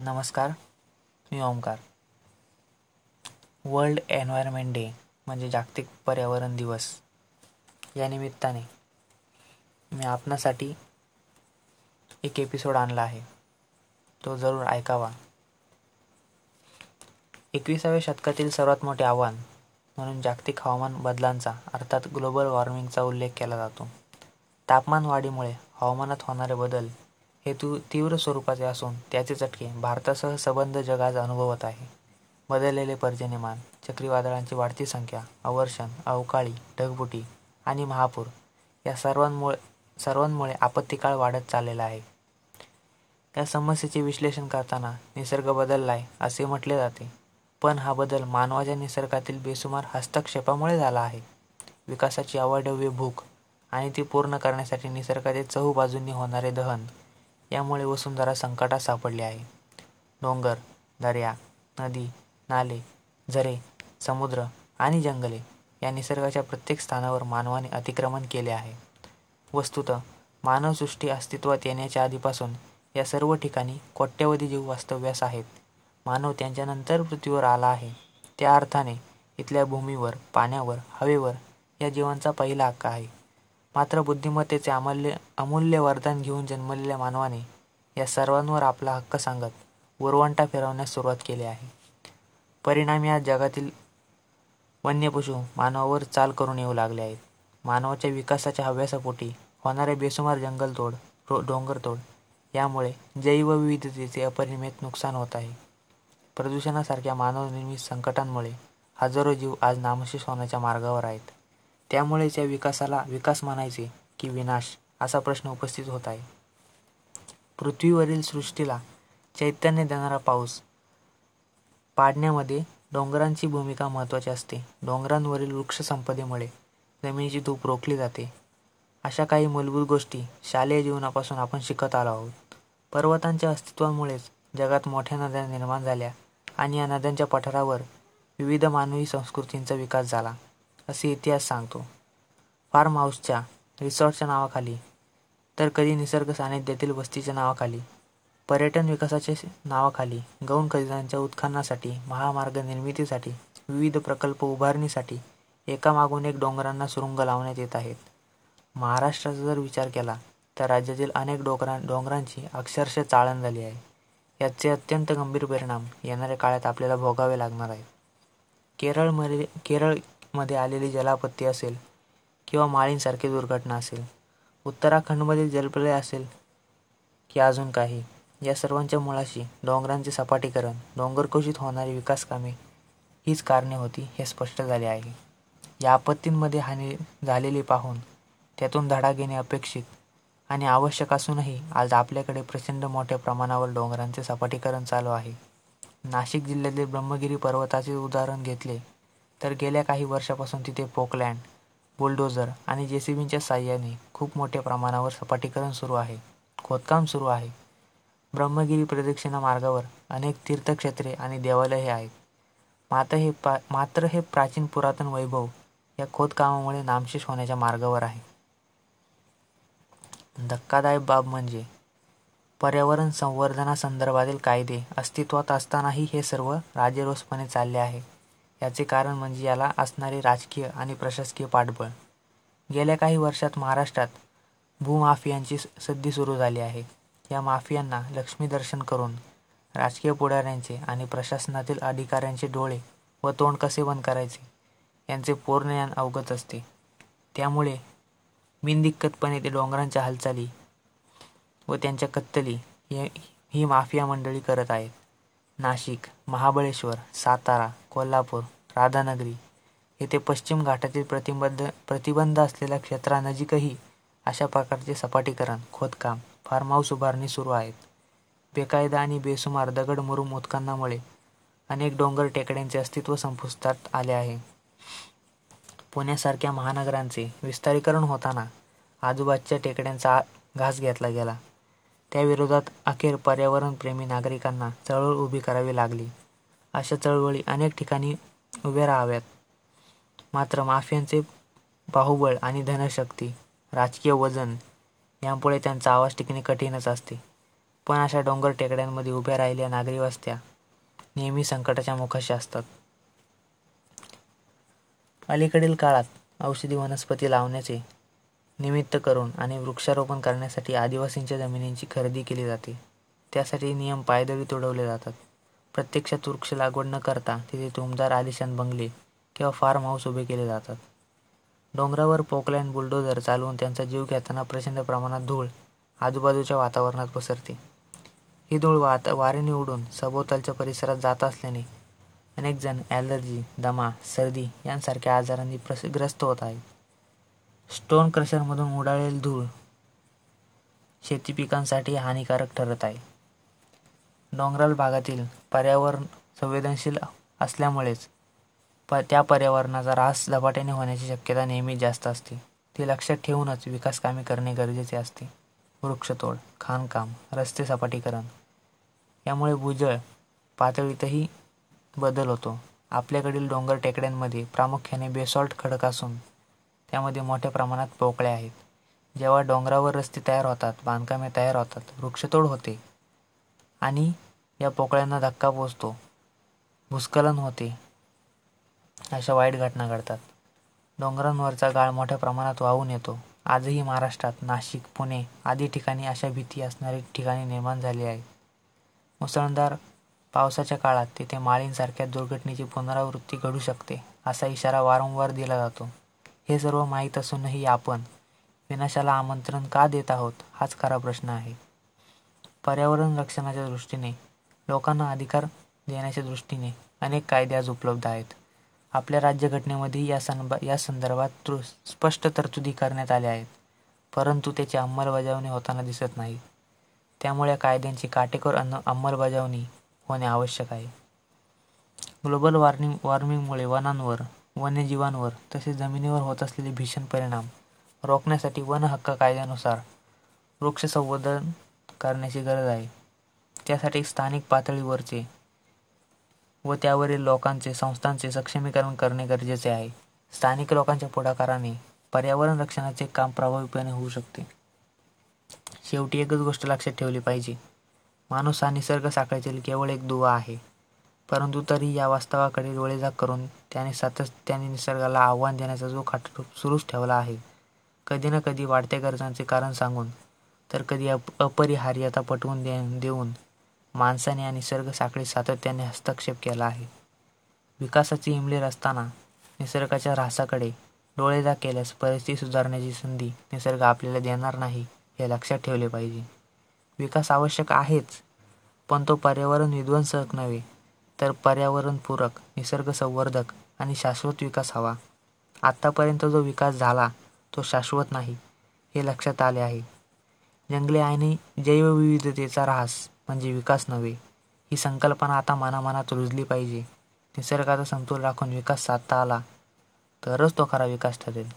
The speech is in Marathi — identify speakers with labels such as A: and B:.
A: नमस्कार मी ओमकार वर्ल्ड एन्व्हायरमेंट डे म्हणजे जागतिक पर्यावरण दिवस. या निमित्ताने मी आपणासाठी एक एपिसोड आणला आहे. तो जरूर ऐकावा. एकविसाव्या शतकातील सर्वात मोठे आव्हान म्हणून जागतिक हवामान बदलांचा अर्थात ग्लोबल वॉर्मिंगचा उल्लेख केला जातो. तापमान वाढीमुळे हवामानात होणारे बदल हे तू तीव्र स्वरूपाचे असून त्याचे चटके भारतासह सबंध जगाचा अनुभवत आहे. बदललेले पर्जन्यमान चक्रीवादळांची वाढती संख्या अवर्षण अवकाळी ढगबुटी आणि महापूर या सर्वांमुळे सर्वांमुळे आपत्तिकाळ वाढत चाललेला आहे. या समस्येचे विश्लेषण करताना निसर्ग बदललाय असे म्हटले जाते. पण हा बदल मानवाच्या निसर्गातील बेसुमार हस्तक्षेपामुळे झाला आहे. विकासाची अवाढव्य भूक आणि ती पूर्ण करण्यासाठी निसर्गाचे चहूबाजूंनी होणारे दहन यामुळे वसुंधरा संकटात सापडली आहे. डोंगर दर्या नदी नाले झरे समुद्र आणि जंगले या निसर्गाच्या प्रत्येक स्थानावर मानवाने अतिक्रमण केले आहे. वस्तुत मानवसृष्टी अस्तित्वात येण्याच्या आधीपासून या सर्व ठिकाणी कोट्यवधी जीव वास्तव्यास आहेत. मानव त्यांच्यानंतर पृथ्वीवर आला आहे. त्या अर्थाने इथल्या भूमीवर पाण्यावर हवेवर या जीवांचा पहिला हक्क आहे. मात्र बुद्धिमत्तेचे अमूल्य अमूल्य वरदान घेऊन जन्मलेल्या मानवाने या सर्वांवर आपला हक्क सांगत वरवंटा फिरवण्यास सुरुवात केली आहे. परिणामी आज जगातील वन्य पशु मानवावर चाल करून येऊ लागले आहेत. मानवाच्या विकासाच्या हव्यासापोटी होणारे बेसुमार जंगलतोड डोंगरतोड यामुळे जैवविविधतेचे अपरिमित नुकसान होत आहे. प्रदूषणासारख्या मानवनिर्मित संकटांमुळे हजारो जीव आज नामशेष होण्याच्या मार्गावर आहेत. त्यामुळेच या विकासाला विकास मानायचे की विनाश असा प्रश्न उपस्थित होत आहे. पृथ्वीवरील सृष्टीला चैतन्य देणारा पाऊस पाडण्यामध्ये डोंगरांची भूमिका महत्त्वाची असते. डोंगरांवरील वृक्षसंपदेमुळे जमिनीची धूप रोखली जाते. अशा काही मूलभूत गोष्टी शालेय जीवनापासून आपण शिकत आलो आहोत. पर्वतांच्या अस्तित्वामुळेच जगात मोठ्या नद्या निर्माण झाल्या आणि या नद्यांच्या पठारावर विविध मानवी संस्कृतींचा विकास झाला. असे इतिहास सांगतो. फार्म हाऊसच्या रिसॉर्टच्या नावाखाली तर कधी निसर्ग सानिध्यातील वस्तीच्या नावाखाली पर्यटन विकासाच्या नावाखाली गौण खजिनांच्या उत्खननासाठी महामार्ग निर्मितीसाठी विविध प्रकल्प उभारणीसाठी एकामागून एक डोंगरांना सुरुंग लावण्यात येत आहेत. महाराष्ट्राचा जर विचार केला तर राज्यातील अनेक डोंगरां डोंगरांची अक्षरशः चाळण झाली आहे. याचे अत्यंत गंभीर परिणाम येणाऱ्या काळात आपल्याला भोगावे लागणार आहेत. केरळमध्ये केरळ मध्ये आलेली जलापत्ती असेल किंवा माळींसारखी दुर्घटना असेल उत्तराखंडमधील जलप्रलय असेल की अजून काही या सर्वांच्या मुळाशी डोंगरांचे सपाटीकरण डोंगरकोशीत होणारी विकासकामे हीच कारणे होती हे स्पष्ट झाले आहे. या आपत्तींमध्ये हानी झालेली पाहून त्यातून धडा घेणे अपेक्षित आणि आवश्यक असूनही आज आपल्याकडे प्रचंड मोठ्या प्रमाणावर डोंगरांचे सपाटीकरण चालू आहे. नाशिक जिल्ह्यातील ब्रह्मगिरी पर्वताचे उदाहरण घेतले तर गेल्या काही वर्षापासून तिथे पोकलँड बुलडोजर आणि जे सी बीच्या साह्याने खूप मोठ्या प्रमाणावर सपाटीकरण सुरू आहे खोदकाम सुरू आहे. ब्रह्मगिरी प्रदक्षिणा मार्गावर अनेक तीर्थक्षेत्रे आणि देवालये आहेत. मात्र हे पा मात्र हे प्राचीन पुरातन वैभव या खोदकामामुळे नामशेष होण्याच्या मार्गावर आहे. धक्कादायक बाब म्हणजे पर्यावरण संवर्धनासंदर्भातील कायदे अस्तित्वात असतानाही हे सर्व राजेरोसपणे चालले आहे. याचे कारण म्हणजे याला असणारे राजकीय आणि प्रशासकीय पाठबळ. गेल्या काही वर्षात महाराष्ट्रात भूमाफियांची सद्दी सुरू झाली आहे. या माफियांना लक्ष्मीदर्शन करून राजकीय पुढाऱ्यांचे आणि प्रशासनातील अधिकाऱ्यांचे डोळे व तोंड कसे बंद करायचे यांचे पूर्ण ज्ञान अवगत असते. त्यामुळे बिनदिक्कतपणे ते डोंगरांच्या हालचाली व त्यांच्या कत्तली हे ही माफिया मंडळी करत आहेत. नाशिक महाबळेश्वर सातारा कोल्हापूर राधानगरी. येथे पश्चिम घाटातील प्रतिबंध प्रतिबंध असलेल्या क्षेत्रानजीकही अशा प्रकारचे सपाटीकरण खोदकाम फार्म हाऊस उभारणी सुरू आहेत. बेकायदा आणि बेसुमार दगड मुरुम उत्खननामुळे अनेक डोंगर टेकड्यांचे अस्तित्व संपुष्टात आले आहे. पुण्यासारख्या महानगरांचे विस्तारीकरण होताना आजूबाजूच्या टेकड्यांचा घास घेतला गेला. त्याविरोधात अखेर पर्यावरणप्रेमी नागरिकांना चळवळ उभी करावी लागली. अशा चळवळी अनेक ठिकाणी उभ्या राहाव्यात. मात्र माफियांचे बाहुबळ आणि धनशक्ती राजकीय वजन यामुळे त्यांचा आवाज टिकणे कठीणच असते. पण अशा डोंगर टेकड्यांमध्ये उभ्या राहिल्या नागरी वस्त्या नेहमी संकटाच्या मुखाशी असतात. अलीकडील काळात औषधी वनस्पती लावण्याचे निमित्त करून आणि वृक्षारोपण करण्यासाठी आदिवासींच्या जमिनींची खरेदी केली जाते. त्यासाठी नियम पायदळी तुडवले जातात. प्रत्यक्षात वृक्ष लागवड न करता तिथे तुमदार आलिशान बंगले किंवा फार्म हाऊस उभे केले जातात. डोंगरावर पोकलँड बुलडोझर चालवून त्यांचा जीव घेताना प्रचंड प्रमाणात धूळ आजूबाजूच्या वातावरणात पसरते. ही धूळ वात वारेने उडून सभोवतालच्या परिसरात जात असल्याने अनेक जण ॲलर्जी दमा सर्दी यांसारख्या आजारांनी प्रस ग्रस्त होत आहेत. स्टोन क्रशरमधून उडालेली धूळ शेती पिकांसाठी हानिकारक ठरत आहे. डोंगराळ भागातील पर्यावरण संवेदनशील असल्यामुळेच प त्या पर्यावरणाचा ऱ्हास झपाट्याने होण्याची शक्यता नेहमी जास्त असते. ती लक्षात ठेवूनच विकास कामे करणे गरजेचे असते. वृक्षतोड खाणकाम रस्ते सपाटीकरण यामुळे भूजळ पातळीतही बदल होतो. आपल्याकडील डोंगर टेकड्यांमध्ये प्रामुख्याने बेसॉल्ट खडक असून त्यामध्ये मोठ्या प्रमाणात पोकळ्या आहेत. जेव्हा डोंगरावर रस्ते तयार होतात बांधकामे तयार होतात वृक्षतोड होते आणि या पोकळ्यांना धक्का पोचतो. भूस्खलन होते. अशा वाईट घटना घडतात. डोंगरांवरचा गाळ मोठ्या प्रमाणात वाहून येतो. आजही महाराष्ट्रात नाशिक पुणे आदी ठिकाणी अशा भीती असणारी ठिकाणी निर्माण झाली आहे मुसळधार पावसाच्या काळात तेथे माळींसारख्या दुर्घटनेची पुनरावृत्ती घडू शकते असा इशारा वारंवार दिला जातो. हे सर्व माहीत असूनही आपण विनाशाला आमंत्रण का देत आहोत हाच खरा प्रश्न आहे. पर्यावरण रक्षणाच्या दृष्टीने लोकांना अधिकार देण्याच्या दृष्टीने अनेक कायदे आज उपलब्ध आहेत. आपल्या राज्यघटनेमध्ये या संबा या संदर्भात स्पष्ट तरतुदी करण्यात आल्या आहेत परंतु त्याची अंमलबजावणी होताना दिसत नाही. त्यामुळे या कायद्यांची काटेकोर अन्न अंमलबजावणी होणे आवश्यक आहे. ग्लोबल वॉर्मिंग वॉर्मिंगमुळे वनांवर वन्यजीवांवर तसेच जमिनीवर होत असलेले भीषण परिणाम रोखण्यासाठी वन हक्क कायद्यानुसार वृक्ष संवर्धन करण्याची गरज आहे. त्यासाठी स्थानिक पातळीवरचे व त्यावरील लोकांचे संस्थांचे सक्षमीकरण करणे गरजेचे आहे. स्थानिक लोकांच्या पुढाकाराने पर्यावरण रक्षणाचे काम प्रभावीपणे होऊ शकते. शेवटी एकच गोष्ट लक्षात ठेवली पाहिजे. माणूस हा निसर्ग साखळीतील केवळ एक दुवा आहे. परंतु तरी या वास्तवाकडे डोळेझाक करून त्याने सातत्याने निसर्गाला आव्हान देण्याचा जो खाट सुरूच ठेवला आहे. कधी ना कधी वाढत्या गरजांचे कारण सांगून तर कधी अप अपरिहार्यता पटवून दे देऊन माणसाने आणि निसर्ग साखळीत सातत्याने हस्तक्षेप केला आहे. विकासाची इमलेर असताना निसर्गाच्या ऱ्हासाकडे डोळेदा केल्यास परिस्थिती सुधारण्याची संधी निसर्ग आपल्याला देणार नाही हे लक्षात ठेवले पाहिजे. विकास आवश्यक आहेच पण तो पर्यावरण विध्वंसक नव्हे तर पर्यावरणपूरक निसर्ग संवर्धक आणि शाश्वत विकास हवा. आत्तापर्यंत जो विकास झाला तो शाश्वत नाही हे लक्षात आले आहे. जंगले आणि जैवविविधतेचा ऱ्हास म्हणजे विकास नव्हे. ही संकल्पना आता मनामनात रुजली पाहिजे. निसर्गाचा समतोल राखून विकास साधता आला तरच तो खरा विकास ठरेल.